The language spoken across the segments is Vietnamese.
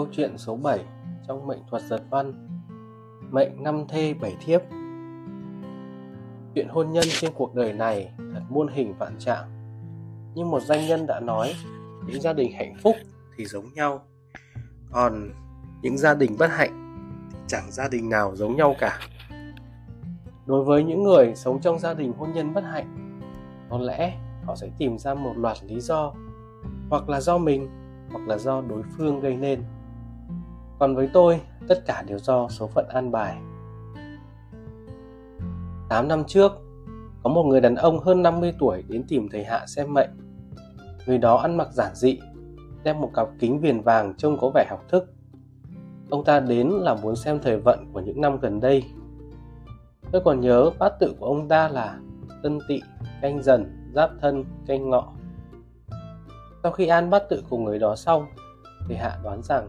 Câu chuyện số 7 trong mệnh thuật giật văn. Mệnh năm thê bảy thiếp. Chuyện hôn nhân trên cuộc đời này thật muôn hình vạn trạng. Như một danh nhân đã nói, Những gia đình hạnh phúc thì giống nhau. Còn những gia đình bất hạnh thì chẳng gia đình nào giống nhau cả. Đối với những người sống trong gia đình hôn nhân bất hạnh, Có lẽ họ sẽ tìm ra một loạt lý do, Hoặc là do mình, hoặc là do đối phương gây nên còn với tôi tất cả đều do số phận an bài. 8 năm trước có một người đàn ông hơn 50 tuổi đến tìm thầy Hạ xem mệnh. Người đó ăn mặc giản dị đeo một cặp kính viền vàng trông có vẻ học thức. Ông ta đến là muốn xem thời vận của những năm gần đây. Tôi còn nhớ bát tự của ông ta là tân tỵ canh dần giáp thân canh ngọ. Sau khi an bát tự của người đó xong, thì Hạ đoán rằng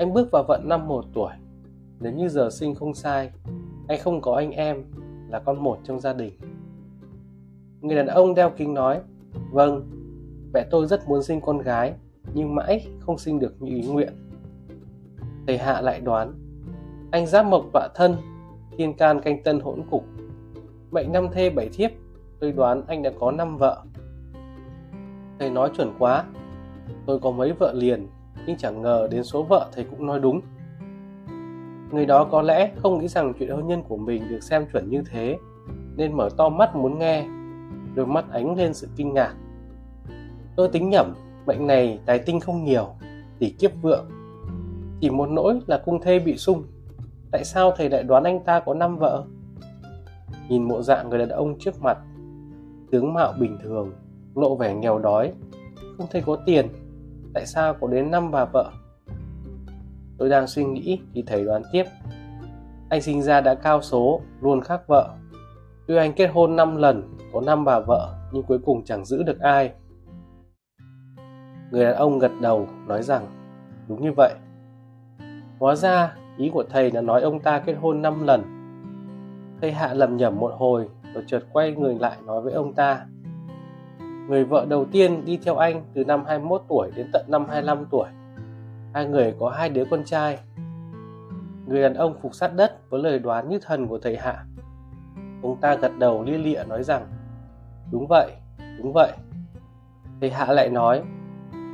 anh bước vào vận năm một tuổi. Nếu như giờ sinh không sai, anh không có anh em là con một trong gia đình. Người đàn ông đeo kính nói, vâng, mẹ tôi rất muốn sinh con gái, nhưng mãi không sinh được như ý nguyện. Thầy Hạ lại đoán, anh giáp mộc tọa thân, thiên can canh tân hỗn cục. Mệnh năm thê bảy thiếp, tôi đoán anh đã có năm vợ thầy nói chuẩn quá tôi có mấy vợ liền nhưng chẳng ngờ đến số vợ thầy cũng nói đúng. Người đó có lẽ không nghĩ rằng chuyện hôn nhân của mình được xem chuẩn như thế, nên mở to mắt muốn nghe, đôi mắt ánh lên sự kinh ngạc. Tôi tính nhẩm, bệnh này tài tinh không nhiều, tỷ kiếp vượng. Chỉ một nỗi là cung thê bị sung, tại sao thầy lại đoán anh ta có năm vợ? Nhìn bộ dạng người đàn ông trước mặt, tướng mạo bình thường, lộ vẻ nghèo đói, không thấy có tiền tại sao có đến năm bà vợ? Tôi đang suy nghĩ thì thầy đoán tiếp. Anh sinh ra đã cao số, luôn khác vợ. Tuy anh kết hôn 5 lần, có năm bà vợ, nhưng cuối cùng chẳng giữ được ai. Người đàn ông gật đầu, nói rằng, đúng như vậy. Hóa ra, ý của thầy là nói ông ta kết hôn 5 lần. Thầy hạ lầm nhầm một hồi, rồi chợt quay người lại nói với ông ta Người vợ đầu tiên đi theo anh từ năm 21 tuổi đến tận năm 25 tuổi. Hai người có hai đứa con trai. Người đàn ông phục sát đất với lời đoán như thần của thầy Hạ. Ông ta gật đầu lia lịa nói rằng Đúng vậy, đúng vậy. Thầy Hạ lại nói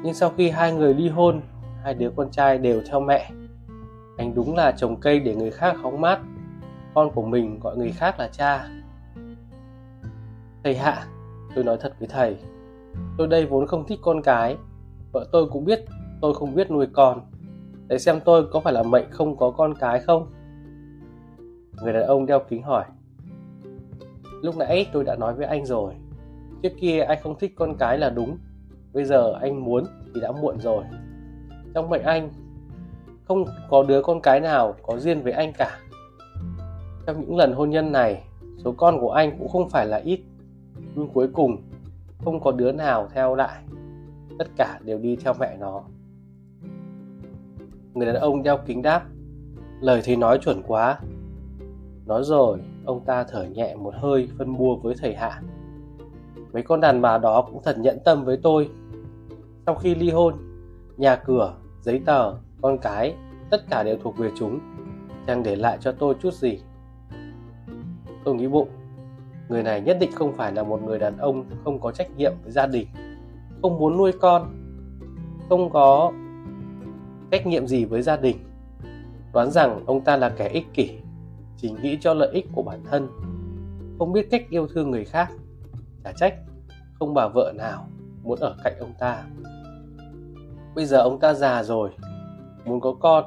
Nhưng sau khi hai người ly hôn, hai đứa con trai đều theo mẹ. Anh đúng là trồng cây để người khác hóng mát. Con của mình gọi người khác là cha. Thầy Hạ, tôi nói thật với thầy. Tôi đây vốn không thích con cái. Vợ tôi cũng biết tôi không biết nuôi con. Để xem tôi có phải là mệnh không có con cái không? Người đàn ông đeo kính hỏi. Lúc nãy tôi đã nói với anh rồi. Trước kia anh không thích con cái là đúng. Bây giờ anh muốn thì đã muộn rồi. Trong mệnh anh, không có đứa con cái nào có duyên với anh cả. Trong những lần hôn nhân này, số con của anh cũng không phải là ít nhưng cuối cùng, không có đứa nào theo lại. Tất cả đều đi theo mẹ nó. Người đàn ông đeo kính đáp, lời thầy nói chuẩn quá. Nói rồi, ông ta thở nhẹ một hơi phân bua với thầy hạ. Mấy con đàn bà đó cũng thật nhẫn tâm với tôi. Sau khi ly hôn, nhà cửa, giấy tờ, con cái, tất cả đều thuộc về chúng. Chẳng để lại cho tôi chút gì? Tôi nghĩ bụng người này nhất định không phải là một người đàn ông không có trách nhiệm với gia đình, không muốn nuôi con, không có trách nhiệm gì với gia đình. Đoán rằng ông ta là kẻ ích kỷ, chỉ nghĩ cho lợi ích của bản thân, không biết cách yêu thương người khác. Chả trách, không bà vợ nào muốn ở cạnh ông ta. Bây giờ ông ta già rồi, muốn có con.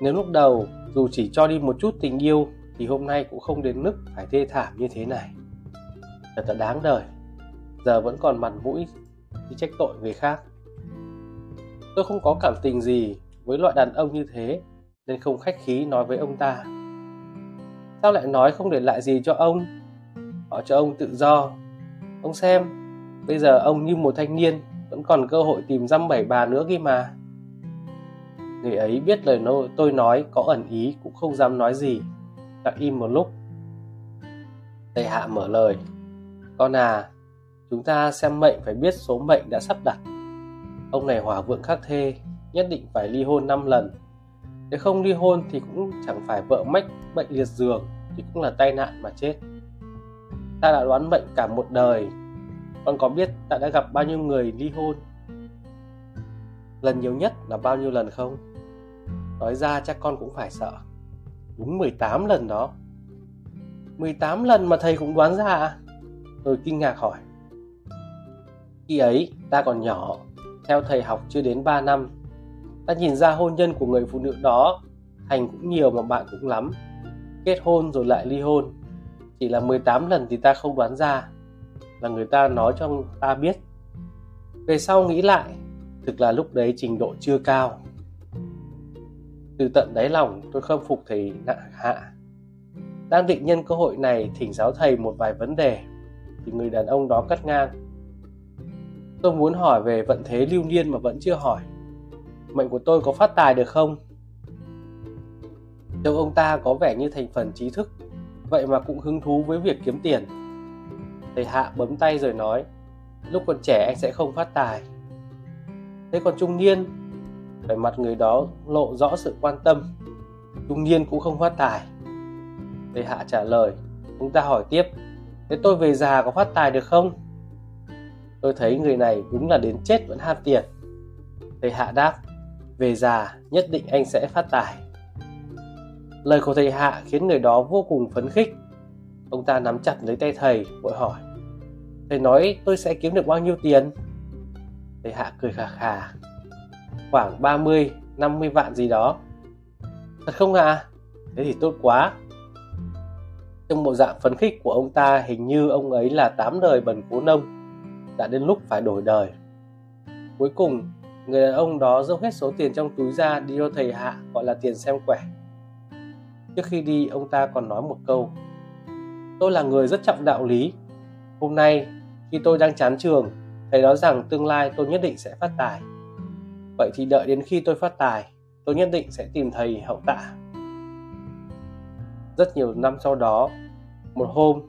Nếu lúc đầu dù chỉ cho đi một chút tình yêu thì hôm nay cũng không đến mức phải thê thảm như thế này. Thật là đáng đời. Giờ vẫn còn mặt mũi đi trách tội người khác. Tôi không có cảm tình gì với loại đàn ông như thế, nên không khách khí nói với ông ta. Sao lại nói không để lại gì cho ông? Họ cho ông tự do. Ông xem, bây giờ ông như một thanh niên, vẫn còn cơ hội tìm dăm bảy bà nữa kia mà. Người ấy biết lời tôi nói có ẩn ý, cũng không dám nói gì đã im một lúc tây hạ mở lời con à chúng ta xem mệnh phải biết số mệnh đã sắp đặt ông này hỏa vượng khắc thê, nhất định phải ly hôn 5 lần. Nếu không ly hôn thì cũng chẳng phải vợ mách bệnh liệt giường, thì cũng là tai nạn mà chết. Ta đã đoán mệnh cả một đời. Con có biết ta đã gặp bao nhiêu người ly hôn? Lần nhiều nhất là bao nhiêu lần không? Nói ra chắc con cũng phải sợ. Đúng 18 lần đó. 18 lần mà thầy cũng đoán ra à? Tôi kinh ngạc hỏi. Khi ấy, ta còn nhỏ, theo thầy học chưa đến 3 năm. Ta nhìn ra hôn nhân của người phụ nữ đó, thành cũng nhiều mà bạn cũng lắm. Kết hôn rồi lại ly hôn. Chỉ là 18 lần thì ta không đoán ra, là người ta nói cho ta biết. Về sau nghĩ lại, thực là lúc đấy trình độ chưa cao. Từ tận đáy lòng tôi khâm phục thầy nặng hạ. Đang định nhân cơ hội này thỉnh giáo thầy một vài vấn đề, thì người đàn ông đó cắt ngang Tôi muốn hỏi về vận thế lưu niên mà vẫn chưa hỏi. Mệnh của tôi có phát tài được không? Trông ông ta có vẻ như thành phần trí thức, vậy mà cũng hứng thú với việc kiếm tiền. Thầy Hạ bấm tay rồi nói, lúc còn trẻ anh sẽ không phát tài. Thế còn trung niên, vẻ mặt người đó lộ rõ sự quan tâm. Trung niên cũng không phát tài. Thầy Hạ trả lời, ông ta hỏi tiếp, thế tôi về già có phát tài được không? Tôi thấy người này đúng là đến chết vẫn ham tiền. Thầy Hạ đáp, về già nhất định anh sẽ phát tài. Lời của thầy Hạ khiến người đó vô cùng phấn khích. Ông ta nắm chặt lấy tay thầy, vội hỏi. Thầy nói tôi sẽ kiếm được bao nhiêu tiền? Thầy Hạ cười khà khà. Khoảng 30, 50 vạn gì đó. Thật không ạ? À? Thế thì tốt quá. Trong bộ dạng phấn khích của ông ta hình như ông ấy là tám đời bần cố nông đã đến lúc phải đổi đời. Cuối cùng, người đàn ông đó dốc hết số tiền trong túi ra đi cho thầy Hạ gọi là tiền xem quẻ. Trước khi đi, ông ta còn nói một câu. Tôi là người rất trọng đạo lý. Hôm nay, khi tôi đang chán trường, thầy nói rằng tương lai tôi nhất định sẽ phát tài. Vậy thì đợi đến khi tôi phát tài, tôi nhất định sẽ tìm thầy hậu tạ. Rất nhiều năm sau đó, một hôm,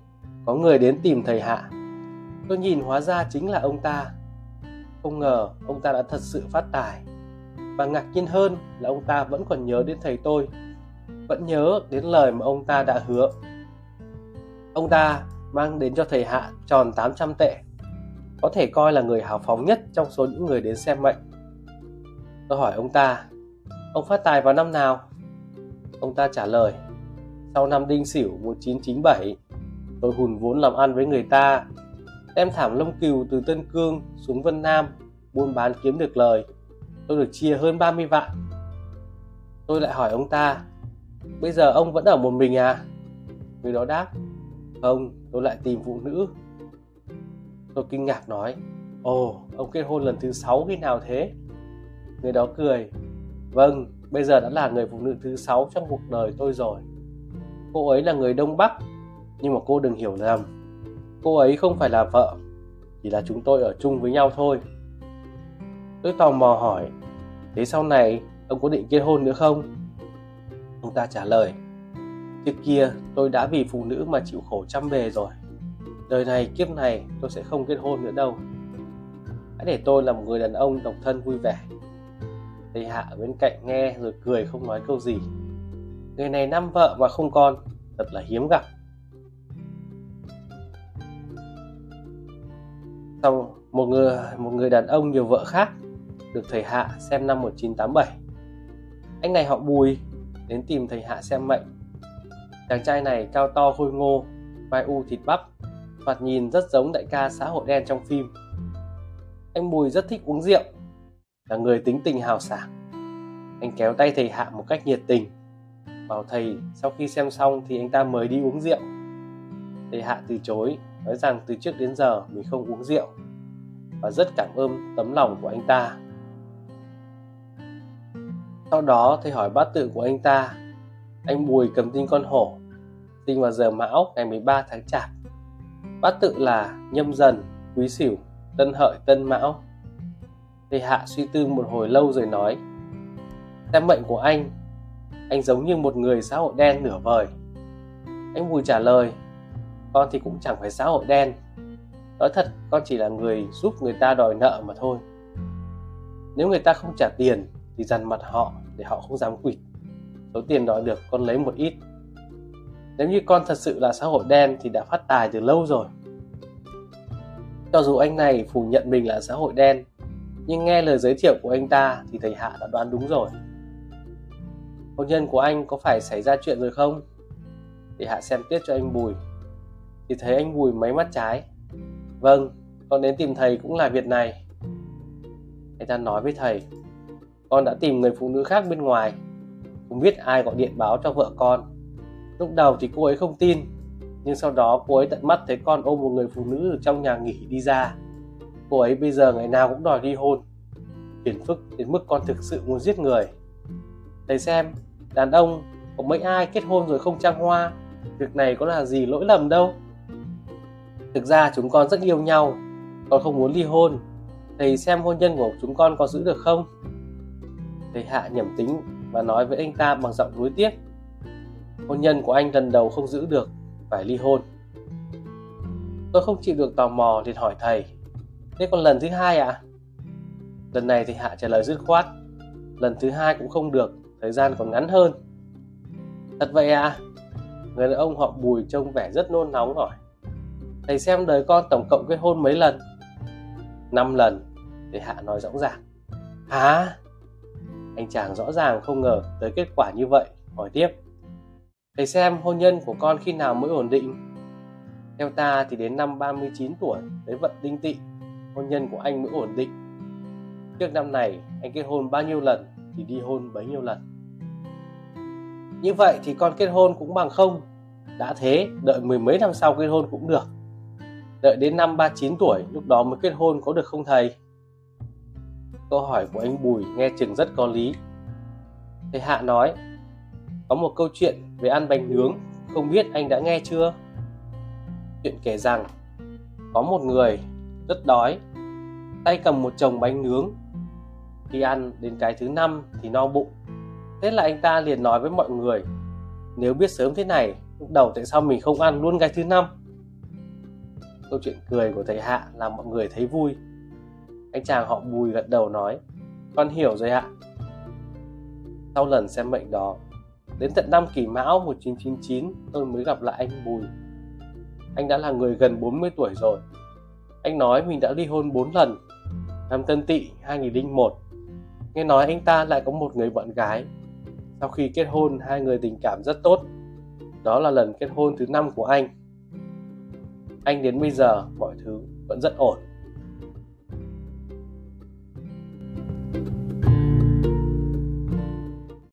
có người đến tìm thầy Hạ Tôi nhìn hóa ra chính là ông ta. Không ngờ ông ta đã thật sự phát tài. Và ngạc nhiên hơn là ông ta vẫn còn nhớ đến thầy tôi. Vẫn nhớ đến lời mà ông ta đã hứa. Ông ta mang đến cho thầy Hạ tròn 800 tệ. Có thể coi là người hào phóng nhất trong số những người đến xem mệnh. Tôi hỏi ông ta, ông phát tài vào năm nào? Ông ta trả lời, sau năm Đinh Sửu 1997, tôi hùn vốn làm ăn với người ta đem thảm lông cừu từ Tân Cương xuống Vân Nam, buôn bán kiếm được lời. Tôi được chia hơn 30 vạn. Tôi lại hỏi ông ta, bây giờ ông vẫn ở một mình à? Người đó đáp, không, tôi lại tìm phụ nữ. Tôi kinh ngạc nói, ồ, ông kết hôn lần thứ sáu khi nào thế? Người đó cười, vâng, bây giờ đã là người phụ nữ thứ sáu trong cuộc đời tôi rồi. Cô ấy là người Đông Bắc, nhưng mà cô đừng hiểu lầm. Cô ấy không phải là vợ chỉ là chúng tôi ở chung với nhau thôi. Tôi tò mò hỏi thế sau này ông có định kết hôn nữa không? Ông ta trả lời trước kia tôi đã vì phụ nữ mà chịu khổ trăm bề rồi. Đời này kiếp này tôi sẽ không kết hôn nữa đâu. Hãy để tôi là một người đàn ông độc thân vui vẻ thầy hạ ở bên cạnh nghe rồi cười không nói câu gì người này năm vợ mà không con thật là hiếm gặp Sau một người một người đàn ông nhiều vợ khác được thầy Hạ xem năm 1987. Anh này họ Bùi đến tìm thầy Hạ xem mệnh. Chàng trai này cao to khôi ngô, vai u thịt bắp, thoạt nhìn rất giống đại ca xã hội đen trong phim. Anh Bùi rất thích uống rượu, là người tính tình hào sảng. Anh kéo tay thầy Hạ một cách nhiệt tình. Bảo thầy sau khi xem xong thì anh ta mời đi uống rượu. Thầy Hạ từ chối nói rằng từ trước đến giờ mình không uống rượu và rất cảm ơn tấm lòng của anh ta. Sau đó thầy hỏi bát tự của anh ta. Anh Bùi cầm tinh con hổ, sinh vào giờ mão ngày 13 tháng chạp. Bát tự là nhâm dần, quý sửu, tân hợi, tân mão. Lê Hạ suy tư một hồi lâu rồi nói Xem mệnh của anh, anh giống như một người xã hội đen nửa vời. Anh Bùi trả lời con thì cũng chẳng phải xã hội đen nói thật con chỉ là người giúp người ta đòi nợ mà thôi nếu người ta không trả tiền thì thì dằn mặt họ để họ không dám quỵt. Số tiền đòi được con lấy một ít. Nếu như con thật sự là xã hội đen thì đã phát tài từ lâu rồi. Cho dù anh này phủ nhận mình là xã hội đen, nhưng nghe lời giới thiệu của anh ta thì thầy Hạ đã đoán đúng rồi. Hôn nhân của anh có phải xảy ra chuyện rồi không? Thầy Hạ xem tiếp cho anh Bùi. Thì thấy anh Bùi mấy mắt trái. Vâng, con đến tìm thầy cũng là việc này. Anh ta nói với thầy, con đã tìm người phụ nữ khác bên ngoài. Không biết ai gọi điện báo cho vợ con. Lúc đầu thì cô ấy không tin, nhưng sau đó cô ấy tận mắt thấy con ôm một người phụ nữ ở trong nhà nghỉ đi ra. Cô ấy bây giờ ngày nào cũng đòi ly hôn. Phiền phức đến mức con thực sự muốn giết người. Thầy xem, đàn ông có mấy ai kết hôn rồi không trang hoa, việc này có là gì lỗi lầm đâu. Thực ra chúng con rất yêu nhau, con không muốn ly hôn. Thầy xem hôn nhân của chúng con có giữ được không? Thầy Hạ nhầm tính và nói với anh ta bằng giọng nuối tiếc. Hôn nhân của anh lần đầu không giữ được, phải ly hôn. Tôi không chịu được tò mò liền hỏi thầy. Thế còn lần thứ hai ạ? À? Lần này thì Hạ trả lời dứt khoát. Lần thứ hai cũng không được, thời gian còn ngắn hơn. Thật vậy à? Người đàn ông họ Bùi trông vẻ rất nôn nóng hỏi. Thầy xem đời con tổng cộng kết hôn mấy lần? năm lần, để Hạ nói rõ ràng. Hả? Anh chàng rõ ràng không ngờ tới kết quả như vậy, hỏi tiếp. Thầy xem hôn nhân của con khi nào mới ổn định? Theo ta thì đến năm 39 tuổi, tới vận tinh tị, hôn nhân của anh mới ổn định. Trước năm này, anh kết hôn bao nhiêu lần thì đi hôn bấy nhiêu lần. Như vậy thì con kết hôn cũng bằng không. Đã thế, đợi mười mấy năm sau kết hôn cũng được. Đợi đến năm 39 tuổi, lúc đó mới kết hôn có được không thầy? Câu hỏi của anh Bùi nghe chừng rất có lý. Thầy Hạ nói, có một câu chuyện về ăn bánh nướng, không biết anh đã nghe chưa? Chuyện kể rằng, có một người rất đói, tay cầm một chồng bánh nướng. Khi ăn đến cái thứ năm thì no bụng. Thế là anh ta liền nói với mọi người, nếu biết sớm thế này, lúc đầu tại sao mình không ăn luôn cái thứ năm? Câu chuyện cười của thầy Hạ làm mọi người thấy vui. Anh chàng họ Bùi gật đầu nói, con hiểu rồi ạ. Sau lần xem mệnh đó, đến tận năm kỷ mão 1999 tôi mới gặp lại anh Bùi. Anh đã là người gần 40 tuổi rồi. Anh nói mình đã ly hôn 4 lần. Năm Tân Tỵ 2001. Nghe nói anh ta lại có một người bạn gái. Sau khi kết hôn, hai người tình cảm rất tốt. Đó là lần kết hôn thứ năm của anh. Anh đến bây giờ mọi thứ vẫn rất ổn.